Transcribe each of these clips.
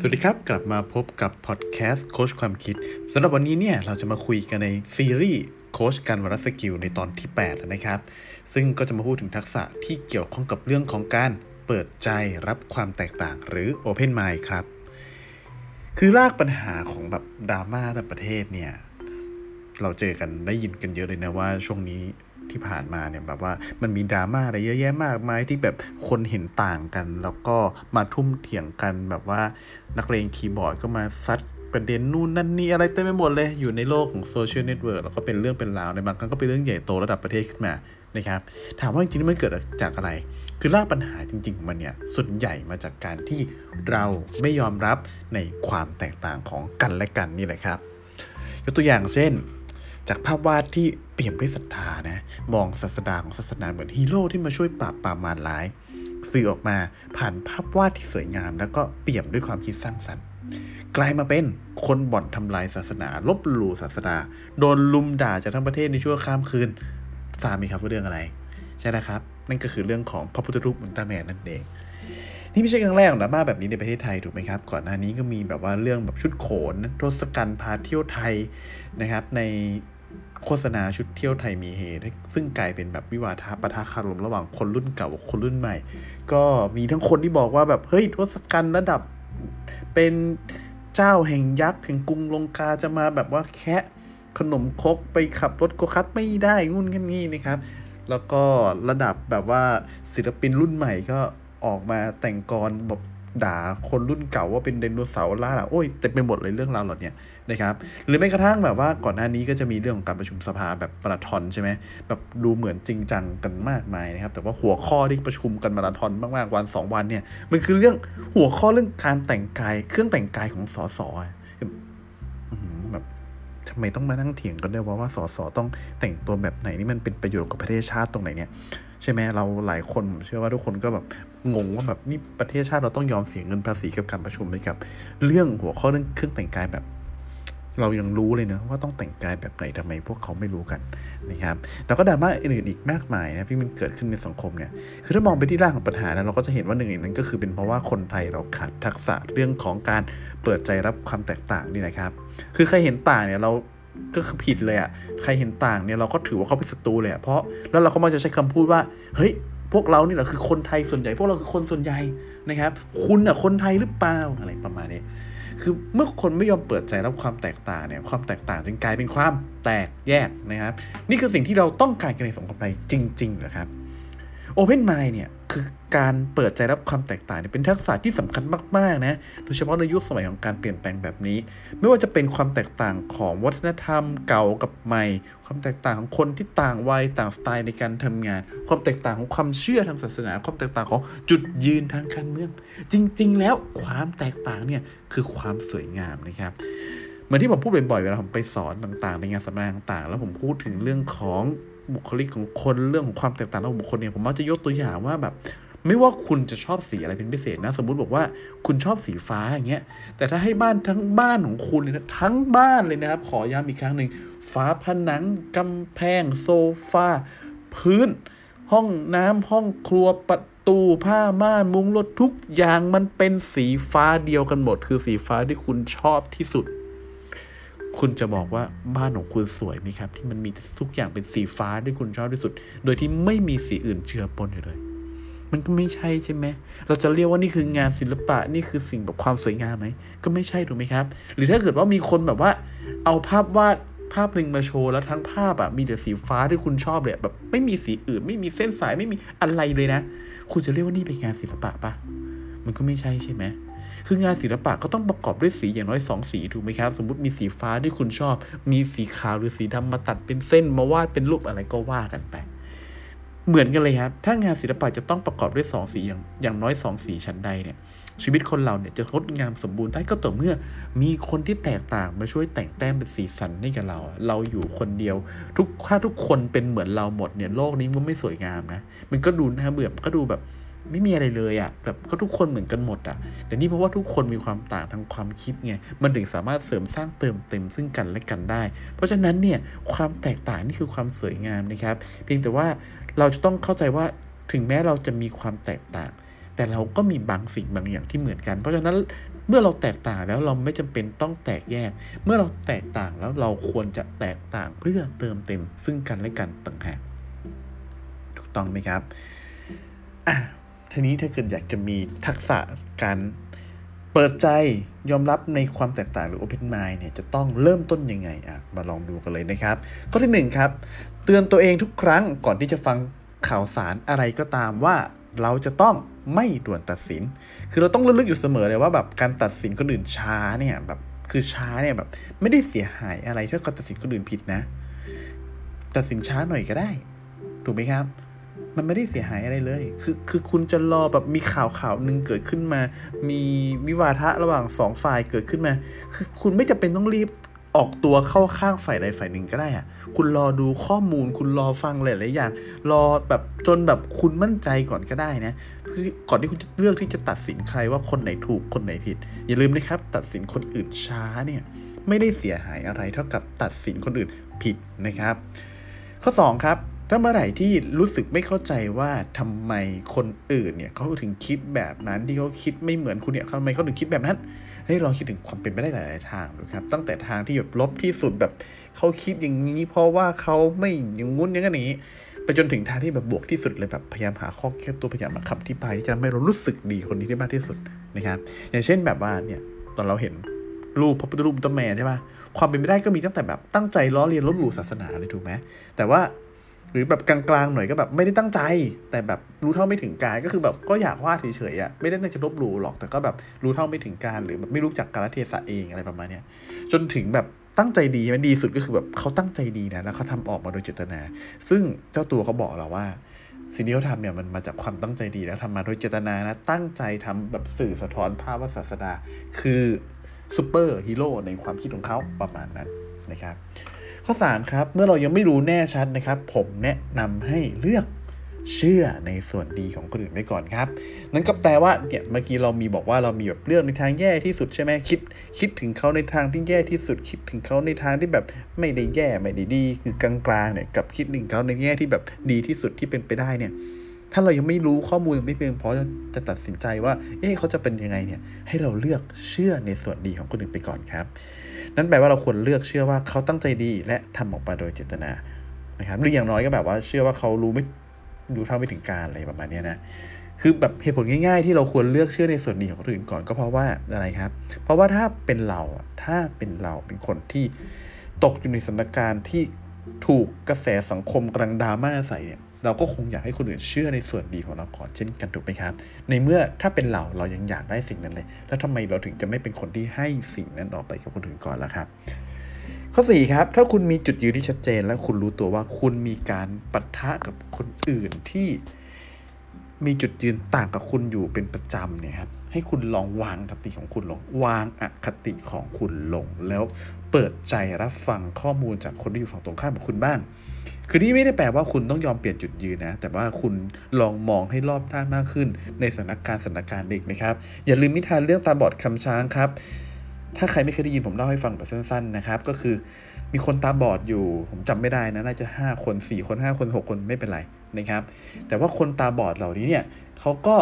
สวัสดีครับ กลับมาพบกับพอดแคสต์โค้ชความคิดสำหรับวันนี้เนี่ยเราจะมาคุยกันในซีรีส์โค้ชกันวันละ skill ในตอนที่ 8 นะครับ ซึ่งก็จะมาพูดถึงทักษะที่เกี่ยวข้องกับเรื่องของการเปิดใจรับความแตกต่างหรือ Open Mind ครับ คือรากปัญหาของแบบดราม่าในประเทศเนี่ย เราเจอกันได้ยินกันเยอะเลยนะว่าช่วงนี้ ที่ผ่านมาเนี่ยแบบว่ามันมีดราม่าอะไรเยอะแยะมากมายที่แบบคนเห็นต่างกัน แล้วก็มาทุ่มเถียงกันแบบว่านักเลงคีย์บอร์ดก็มาซัดประเด็นนู่นนั่นนี่อะไรเต็มไปหมดเลยอยู่ในโลกของโซเชียลเน็ตเวิร์กแล้วก็เป็นเรื่องเป็นราวในบางครั้งก็เป็นเรื่องใหญ่โตระดับประเทศขึ้นมานะครับถามว่าจริงๆมันเกิดจากอะไร คือรากปัญหาจริงๆ มันเนี่ยส่วนใหญ่มาจากการที่เราไม่ยอมรับในความแตกต่างของกันและกันนี่แหละครับยกตัวอย่างเช่น จากภาพวาดที่เปี่ยมด้วยศรัทธานะมองศาสดาของศาสนาเหมือนฮีโร่ที่มาช่วยปราบปรามมารร้าย สื่อออกมาผ่านภาพวาดที่สวยงาม แล้วก็เปี่ยมด้วยความคิดสร้างสรรค์ กลายมาเป็นคนบ่อนทำลายศาสนา ลบหลู่ศาสนาโดนลุมด่าจากทั้งประเทศในช่วงข้ามคืนทราบไหมครับว่าเรื่องอะไร ใช่นะครับ นั่นก็คือเรื่องของพระพุทธรูปอุลตร้าแมนนั่นเองนี่ไม่ใช่ครั้งแรกของดราม่าแบบนี้ในประเทศไทยถูกไหมครับ ก่อนหน้านี้ก็มีแบบว่าเรื่องแบบชุดโขนทศกัณฐ์พาเที่ยวไทยนะครับ ใน โฆษณาชุดเที่ยวไทยมีเฮซึ่งกลายเป็นแบบวิวาทะปะทะคารมระหว่างคนรุ่นเก่ากับคนรุ่นใหม่ ก็มีทั้งคนที่บอกว่าแบบเฮ้ยทศกัณฐ์ระดับ เป็นเจ้าแห่งยักษ์แห่งกรุงลงกาจะมาแบบว่าแคะขนมคกไปขับรถโกคัตไม่ได้งุ่นกันงี้นะครับ แล้วก็ระดับแบบว่าศิลปินรุ่นใหม่ก็ออกมาแต่งกรแบบ ด่าคนรุ่นเก่าว่าเป็นไดโนเสาร์ล่าล่ะโอ้ยเต็มไปหมดเลยเรื่องราวเหล่านี้นะครับ หรือแม้กระทั่งแบบว่าก่อนหน้านี้ก็จะมีเรื่องของการประชุมสภาแบบมาราธอนใช่ไหมแบบดูเหมือนจริงจังกันมากมายนะครับ แต่ว่าหัวข้อที่ประชุมกันมาราธอนมากๆวัน 2 วันเนี่ยมันคือเรื่องหัวข้อเรื่องการแต่งกายเครื่องแต่งกายของสสอำไมต้องมานั่งเถียงกันด้วยว่าว่าสสต้องแต่งตัวแบบไหนนี่มันเป็นประโยชน์กับประเทศชาติตรงไหนเนี่ยใช่ไหมเราหลายคนผมเชื่อว่าทุกคนก็แบบงงว่าแบบนี่ประเทศชาติเราต้องยอมเสียเงินภาษีกับการประชุมไปกับ เรื่องหัวข้อเรื่องเครื่องแต่งกายแบบ เรายังรู้เลยนะว่าต้องแต่งกายแบบไหนทำไมพวกเขาไม่รู้กันนะครับแล้วก็ดราม่าอื่นอีกมากมายนะที่มันเกิดขึ้นในสังคมเนี่ยคือถ้ามองไปที่รากของปัญหานะเราก็จะเห็นว่าหนึ่งในนั้นก็คือเป็นเพราะว่าคนไทยเราขาดทักษะเรื่องของการเปิดใจรับความแตกต่างนี่นะครับ คือใครเห็นต่างเนี่ยเราก็คือผิดเลยอะ่ะใครเห็นต่างเนี่ยเราก็ถือว่าเขาเป็นศัตรูเลยอะเพราะแล้วเราก็มักจะใช้คำพูดว่าเฮ้ยพวกเรานี่แหละคือคนไทยส่วนใหญ่ พวกเราคือคนส่วนใหญ่นะครับ คุณอะคนไทยหรือเปล่าอะไรประมาณนี้ คือเมื่อคนไม่ยอมเปิดใจรับความแตกต่างเนี่ยความแตกต่างจึงกลายเป็นความแตกแยกนะครับ นี่คือสิ่งที่เราต้องการกันในสังคมไทยจริงๆหรอครับ Open Mind เนี่ย คือการเปิดใจรับความแตกต่างเป็นทักษะที่สำคัญมากๆนะโดยเฉพาะในยุคสมัยของการเปลี่ยนแปลงแบบนี้ ไม่ว่าจะเป็นความแตกต่างของวัฒนธรรมเก่ากับใหม่ ความแตกต่างของคนที่ต่างวัยต่างสไตล์ในการทำงาน ความแตกต่างของความเชื่อทางศาสนา ความแตกต่างของจุดยืนทางการเมือง จริง ๆ แล้วความแตกต่างเนี่ยคือความสวยงามนะครับ เหมือนที่ผมพูดบ่อยๆเวลาผมไปสอนต่างๆ ในงานสัมมนาต่างๆ แล้วผมพูดถึงเรื่องของบุคลิกของคนเรื่องของความแตกต่างของบุคคลเนี่ยผมมักจะยกตัวอย่างว่าแบบ ไม่ว่าคุณจะชอบสีอะไรเป็นพิเศษนะ สมมุติบอกว่าคุณชอบสีฟ้าอย่างเงี้ยแต่ถ้าให้บ้านทั้งบ้านของคุณเลยนะทั้งบ้านเลยนะครับ ขอย้ำอีกครั้งหนึ่งฟ้าผนังกำแพงโซฟาพื้น ห้องน้ำห้องครัวประตูผ้าม่านมุ้งรถทุกอย่างมันเป็นสีฟ้าเดียวกันหมด คือสีฟ้าที่คุณชอบที่สุด คุณจะบอกว่าบ้านของคุณสวยไหมครับ ที่มันมีทุกอย่างเป็นสีฟ้าที่คุณชอบที่สุด โดยที่ไม่มีสีอื่นเจือปนอยู่เลย มันก็ไม่ใช่ใช่ไหมเราจะเรียกว่านี่คืองานศิลปะนี่คือสิ่งแบบความสวยงามไหมก็ไม่ใช่ถูกไหมครับ หรือถ้าเกิดว่ามีคนแบบว่า เอาภาพวาดภาพลิงมาโชว์แล้วทั้งภาพอะมีแต่สีฟ้าที่คุณชอบเลยแบบไม่มีสีอื่น ไม่มีเส้นสายไม่มีอะไรเลยนะ คุณจะเรียกว่านี่เป็นงานศิลปะปะมันก็ไม่ใช่ใช่ไหม คืองานศิลปะก็ต้องประกอบด้วยสีอย่างน้อย 2 สีถูกไหมครับ สมมติมีสีฟ้าที่คุณชอบ มีสีขาวหรือสีดำมาตัดเป็นเส้นมาวาดเป็นรูปอะไรก็ว่ากันไป เหมือนกันเลยครับ ถ้างานศิลปะจะต้องประกอบด้วย 2 สีอย่างอย่างน้อย 2 สีชั้นใดเนี่ยชีวิตคนเราเนี่ยจะงดงามสมบูรณ์ได้ก็ต่อเมื่อ มีคนที่แตกต่างมาช่วยแต่งแต้มเป็นสีสันให้กับเรา เราอยู่คนเดียว ทุกถ้าทุกคนเป็นเหมือนเราหมดเนี่ยโลกนี้มันไม่สวยงามนะ มันก็ดูน่าเบื่อก็ดูแบบ ไม่มีอะไรเลยอะ่ะแบบก็ทุกคนเหมือนกันหมดอะ่ะ แต่นี่เพราะว่าทุกคนมีความต่างทางความคิดไงมันถึงสามารถเสริมสร้างเติมเต็มซึ่งกันและกันได้ เพราะฉะนั้นเนี่ยความแตกต่างนี่คือความสวยงามนะครับ เพียงแต่ว่าเราจะต้องเข้าใจว่าถึงแม้เราจะมีความแตกต่าง แต่เราก็มีบางสิ่งบางอย่างที่เหมือนกัน เพราะฉะนั้นเมื่อเราแตกต่างแล้วเราไม่จำเป็นต้องแตกแยก เมื่อเราแตกต่างแล้วเราควรจะแตกต่างเพื่อเติมเต็มซึ่งกันและกันต่างหากถูกต้องไหมครับอะ ทีนี้ถ้าเกิดอยากจะมีทักษะการเปิดใจยอมรับในความแตกต่างหรือ Open Mind เนี่ยจะต้องเริ่มต้นยังไงอะมาลองดูกันเลยนะครับ ข้อที่ 1 ครับ เตือนตัวเองทุกครั้งก่อนที่จะฟังข่าวสารอะไรก็ตามว่าเราจะต้องไม่ด่วนตัดสิน คือเราต้องระลึกอยู่เสมอเลยว่าแบบการตัดสินคนอื่นช้าเนี่ยแบบคือช้าเนี่ยแบบไม่ได้เสียหายอะไรถ้าการตัดสินคนอื่นผิดนะ ตัดสินช้าหน่อยก็ได้ ถูกไหมครับ มันไม่ได้เสียหายอะไรเลย คือคือคุณจะรอแบบมีข่าวข่าวหนึ่งเกิดขึ้นมา มีวิวาทะระหว่างสองฝ่ายเกิดขึ้นมา คือคุณไม่จำเป็นต้องรีบออกตัวเข้าข้างฝ่ายใดฝ่ายหนึ่งก็ได้อะคุณรอดูข้อมูล คุณรอฟังหลายๆอย่าง รอแบบจนแบบคุณมั่นใจก่อนก็ได้นะ ก่อนที่คุณจะเลือกที่จะตัดสินใครว่าคนไหนถูกคนไหนผิด อย่าลืมนะครับ ตัดสินคนอื่นช้าเนี่ยไม่ได้เสียหายอะไรเท่ากับตัดสินคนอื่นผิดนะครับ ข้อ 2 ครับ ถ้าเมื่อไหร่ที่รู้สึกไม่เข้าใจว่าทำไมคนอื่นเนี่ยเขาถึงคิดแบบนั้นที่เขาคิดไม่เหมือนคุณเนี่ยทำไมเขาถึงคิดแบบนั้นให้ลองคิดถึงความเป็นไปได้หลาย ๆ ทางดูครับ ตั้งแต่ทางที่แบบลบที่สุดแบบเขาคิดอย่างนี้ เพราะว่าเขาไม่อย่างงุ้นอย่างนี้ไปจนถึงทางที่แบบบวกที่สุดเลยแบบพยายามหาข้อแก้ตัวพยายามมาคำอธิบายที่จะทำให้เรารู้สึกดีคนนี้ได้มากที่สุดนะครับ อย่างเช่นแบบว่าเนี่ยตอนเราเห็นรูปพระพุทธรูปต้นแม่ใช่ปะความเป็นไปได้ก็มีตั้งแต่แบบตั้งใจล้อเลียนลบหลู่ศาสนาเลยถูกไหมแต่ว่า หรือแบบกลางๆหน่อยก็แบบไม่ได้ตั้งใจ แต่แบบรู้เท่าไม่ถึงการก็คือแบบก็อยากวาดเฉยๆอะไม่ได้ตั้งใจลบหลู่หรอกแต่ก็แบบรู้เท่าไม่ถึงการหรือแบบไม่รู้จักกาลเทศะเองอะไรประมาณเนี้ยจนถึงแบบตั้งใจดีมันดีสุดก็คือแบบเขาตั้งใจดีนะแล้วเขาทำออกมาโดยเจตนา ซึ่งเจ้าตัวเขาบอกเราว่าสิ่งที่เขาทำเนี่ยมันมาจากความตั้งใจดีแล้วทำมาโดยเจตนานะตั้งใจทำแบบสื่อสะท้อนภาพว่าศาสดาคือซูเปอร์ฮีโร่ในความคิดของเขาประมาณนั้นนะครับ ข้อ 3 ครับ เมื่อเรายังไม่รู้แน่ชัดนะครับ ผมแนะนำให้เลือกเชื่อในส่วนดีของคนอื่นไว้ก่อนครับ นั่นก็แปลว่าเนี่ยเมื่อกี้เรามีบอกว่าเรามีแบบเลือกในทางแย่ที่สุดใช่ไหมคิด คิดถึงเขาในทางที่แย่ที่สุด คิดถึงเขาในทางที่แบบไม่ได้แย่ไม่ได้ดี คือกลางๆเนี่ยกับคิดถึงเขาในแง่ที่แบบดีที่สุดที่เป็นไปได้เนี่ย ถ้าเรายังไม่รู้ข้อมูลยังไม่เพียงพอจะจะตัดสินใจว่า เอ๊ะเขาจะเป็นยังไงเนี่ย ให้เราเลือกเชื่อในส่วนดีของคนอื่นไปก่อนครับ นั่นแปลว่าเราควรเลือกเชื่อว่าเขาตั้งใจดีและทำออกมาโดยเจตนานะครับหรืออย่างน้อยก็แบบว่าเชื่อว่าเขารู้ไม่รู้เท่าไม่ถึงการอะไรประมาณนี้นะคือแบบเหตุผลง่ายๆ ที่เราควรเลือกเชื่อในส่วนดีของคนอื่นก่อนก็เพราะว่าอะไรครับ เพราะว่าถ้าเป็นเราถ้าเป็นเราเป็นคนที่ตกอยู่ในสถานการณ์ที่ถูกกระแสสังคมกำลังดราม่าใส่เนี่ย เราก็คงอยากให้คนอื่นเชื่อในส่วนดีของเราก่อนเช่นกันถูกไหมครับ ในเมื่อถ้าเป็นเราเรายังอยากได้สิ่งนั้นเลย แล้วทำไมเราถึงจะไม่เป็นคนที่ให้สิ่งนั้นออกไปกับคนอื่นก่อนล่ะครับ ข้อ4ครับ ถ้าคุณมีจุดยืนที่ชัดเจน และคุณรู้ตัวว่าคุณมีการปะทะกับคนอื่นที่มีจุดยืนต่างกับคุณอยู่เป็นประจำเนี่ยครับให้คุณลองวางคติของคุณลง วางอคติของคุณลง แล้วเปิดใจรับฟังข้อมูลจากคนที่อยู่ฝั่งตรงข้ามกับคุณบ้าง คือนี่ไม่ได้แปลว่าคุณต้องยอมเปลี่ยนจุดยืนนะ แต่ว่าคุณลองมองให้รอบด้านมากขึ้น ในสถานการณ์สถานการณ์เด็กนะครับ อย่าลืมนิทานเรื่องตาบอดคำช้างครับ ถ้าใครไม่เคยได้ยินผมเล่าให้ฟังแบบสั้นๆนะครับ ก็คือมีคนตาบอดอยู่ ผมจำไม่ได้นะ น่าจะ 5 คน 4 คน 5 คน 6 คนไม่เป็นไรนะครับ แต่ว่าคนตาบอดเหล่านี้เนี่ยเขาก็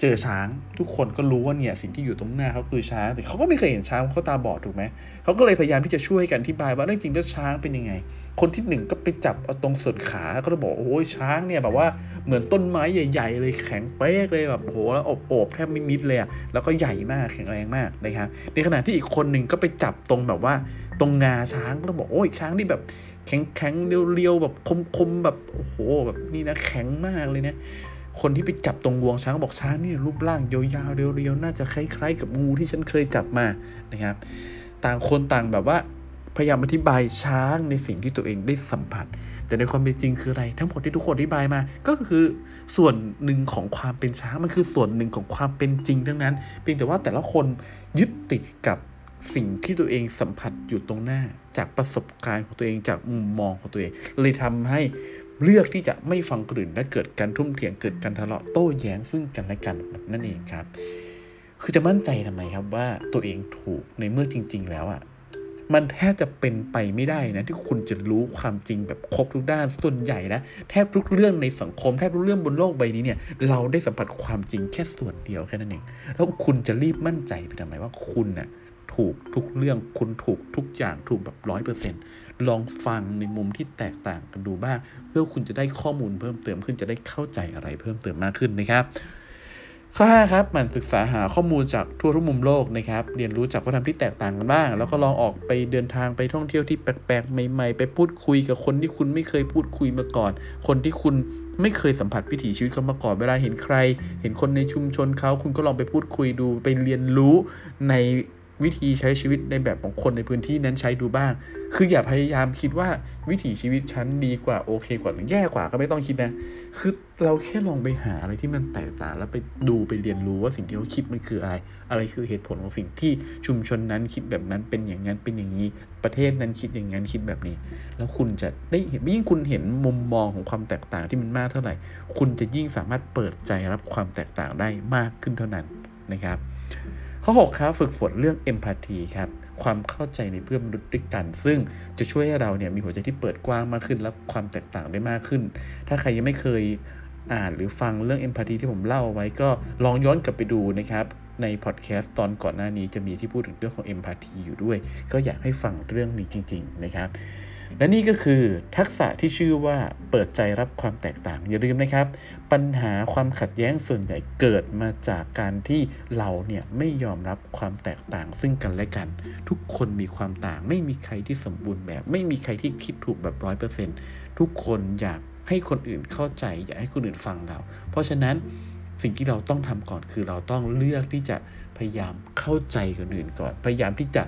เจอช้างทุกคนก็รู้ว่าเนี่ยสิ่งที่อยู่ตรงหน้าเขาคือช้างแต่เขาก็ไม่เคยเห็นช้างเขาตาบอดถูกไหมเขาก็เลยพยายามที่จะช่วยกันอธิบายว่าจริงแล้วช้างเป็นยังไง คนที่หนึ่งก็ไปจับเอาตรงส่วนขาก็จะบอกโอ้ยช้างเนี่ยแบบว่าเหมือนต้นไม้ใหญ่ ๆ เลยแข็งเป๊กเลยแบบโหแล้วอบโอบแทบไม่มิดเลยอะแล้วก็ใหญ่มากแข็งแรงมากนะครับในขณะที่อีกคนหนึ่งก็ไปจับตรงแบบว่า ตรงงาช้างก็บอกโอ้ยช้างนี่แบบแข็งแข็งเรียวๆแบบคมๆแบบโอ้โหแบบนี่นะแข็งมากเลยนะ คนที่ไปจับตรงงวงช้างบอกช้างนี่รูปร่างยาวๆเรียวๆน่าจะคล้ายๆ กับงูที่ฉันเคยจับมานะครับ ต่างคนต่างแบบว่าพยายามอธิบายช้างในสิ่งที่ตัวเองได้สัมผัส แต่ในความเป็นจริงคืออะไร ทั้งหมดที่ทุกคนอธิบายมา ก็คือส่วนหนึ่งของความเป็นช้างมันคือส่วนหนึ่งของความเป็นจริงทั้งนั้น เพียงแต่ว่าแต่ละคนยึดติดกับสิ่งที่ตัวเองสัมผัสอยู่ตรงหน้า จากประสบการณ์ของตัวเองจากมุมมองของตัวเอง เลยทำให้ เลือกที่จะไม่ฟังคนอื่นและเกิดการทุ่มเถียงเกิดการทะเลาะโต้แย้งซึ่งกันและกันนั่นเองครับ คือจะมั่นใจทำไมครับว่าตัวเองถูกในเมื่อจริง ๆ แล้วอะมันแทบจะเป็นไปไม่ได้นะที่คุณจะรู้ความจริงแบบครบทุกด้านส่วนใหญ่นะแทบทุกเรื่องในสังคมแทบทุกเรื่องบนโลกใบนี้เนี่ยเราได้สัมผัสความจริงแค่ส่วนเดียวแค่นั้นเองแล้วคุณจะรีบมั่นใจไปทำไมว่าคุณน่ะ ถูกทุกเรื่องคุณถูกทุกอย่างถูกแบบร้อยเปอร์เซ็นต์ลองฟังในมุมที่แตกต่างกันดูบ้าง เพื่อคุณจะได้ข้อมูลเพิ่มเติมขึ้นจะได้เข้าใจอะไรเพิ่มเติมมากขึ้นนะครับ ข้อ5ครับมันศึกษาหาข้อมูลจากทั่วทุกมุมโลกนะครับ เรียนรู้จากวัฒนธรรมที่แตกต่างกันบ้าง แล้วก็ลองออกไปเดินทางไปท่องเที่ยวที่แปลกๆใหม่ ๆ ไปพูดคุยกับคนที่คุณไม่เคยพูดคุยมาก่อน คนที่คุณไม่เคยสัมผัสวิถีชีวิตเขามาก่อนเวลาเห็นใคร เห็นคนในชุมชนเขาคุณก็ลองไปพูดคุยดูไปเรียนรู้ใน วิธีใช้ชีวิตในแบบของคนในพื้นที่นั้นใช้ดูบ้าง คืออย่าพยายามคิดว่าวิถีชีวิตฉันดีกว่าโอเคกว่าแย่กว่าก็ไม่ต้องคิดนะ คือเราแค่ลองไปหาอะไรที่มันแตกต่างแล้วไปดูไปเรียนรู้ว่าสิ่งที่เขาคิดมันคืออะไร อะไรคือเหตุผลของสิ่งที่ชุมชนนั้นคิดแบบนั้นเป็นอย่างนั้นเป็นอย่างนี้ ประเทศนั้นคิดอย่างนั้นคิดแบบนี้ แล้วคุณจะได้เห็นยิ่งคุณเห็นมุมมองของความแตกต่างที่มันมากเท่าไหร่ คุณจะยิ่งสามารถเปิดใจรับความแตกต่างได้มากขึ้นเท่านั้นนะครับ ข้อ 6 ครับฝึกฝนเรื่องเอมพัตตีครับความเข้าใจในเพื่อนมนุษย์ด้วยกัน ซึ่งจะช่วยให้เราเนี่ยมีหัวใจที่เปิดกว้างมากขึ้นรับความแตกต่างได้มากขึ้น ถ้าใครยังไม่เคยอ่านหรือฟังเรื่องเอมพัตตีที่ผมเล่าไว้ก็ลองย้อนกลับไปดูนะครับในพอดแคสต์ตอนก่อนหน้านี้จะมีที่พูดถึงเรื่องของเอมพัตตีอยู่ด้วย ก็อยากให้ฟังเรื่องนี้จริง ๆ นะครับ และนี่ก็คือทักษะที่ชื่อว่าเปิดใจรับความแตกต่าง อย่าลืมนะครับ ปัญหาความขัดแย้งส่วนใหญ่เกิดมาจากการที่เราเนี่ยไม่ยอมรับความแตกต่าง ซึ่งกันและกัน ทุกคนมีความต่างไม่มีใครที่สมบูรณ์แบบ ไม่มีใครที่คิดถูกแบบร้อยเปอร์เซ็นต์ทุกคนอยากให้คนอื่นเข้าใจ อยากให้คนอื่นฟังเรา เพราะฉะนั้นสิ่งที่เราต้องทำก่อนคือเราต้องเลือกที่จะ พยายามเข้าใจคนอื่นก่อน พยายามที่จะ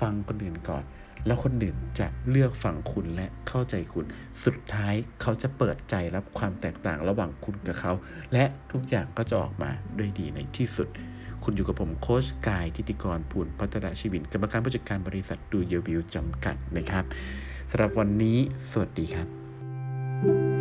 ฟังคนอื่นก่อน แล้วคนอื่นจะเลือกฟังคุณและเข้าใจคุณ สุดท้ายเขาจะเปิดใจรับความแตกต่างระหว่างคุณกับเขา และทุกอย่างก็จะออกมาด้วยดีในที่สุด คุณอยู่กับผมโค้ชกายทิติกรภูลพัฒนาชีวิตกรรมการผู้จัดการบริษัทดูเยวิวจำกัดนะครับสำหรับวันนี้สวัสดีครับ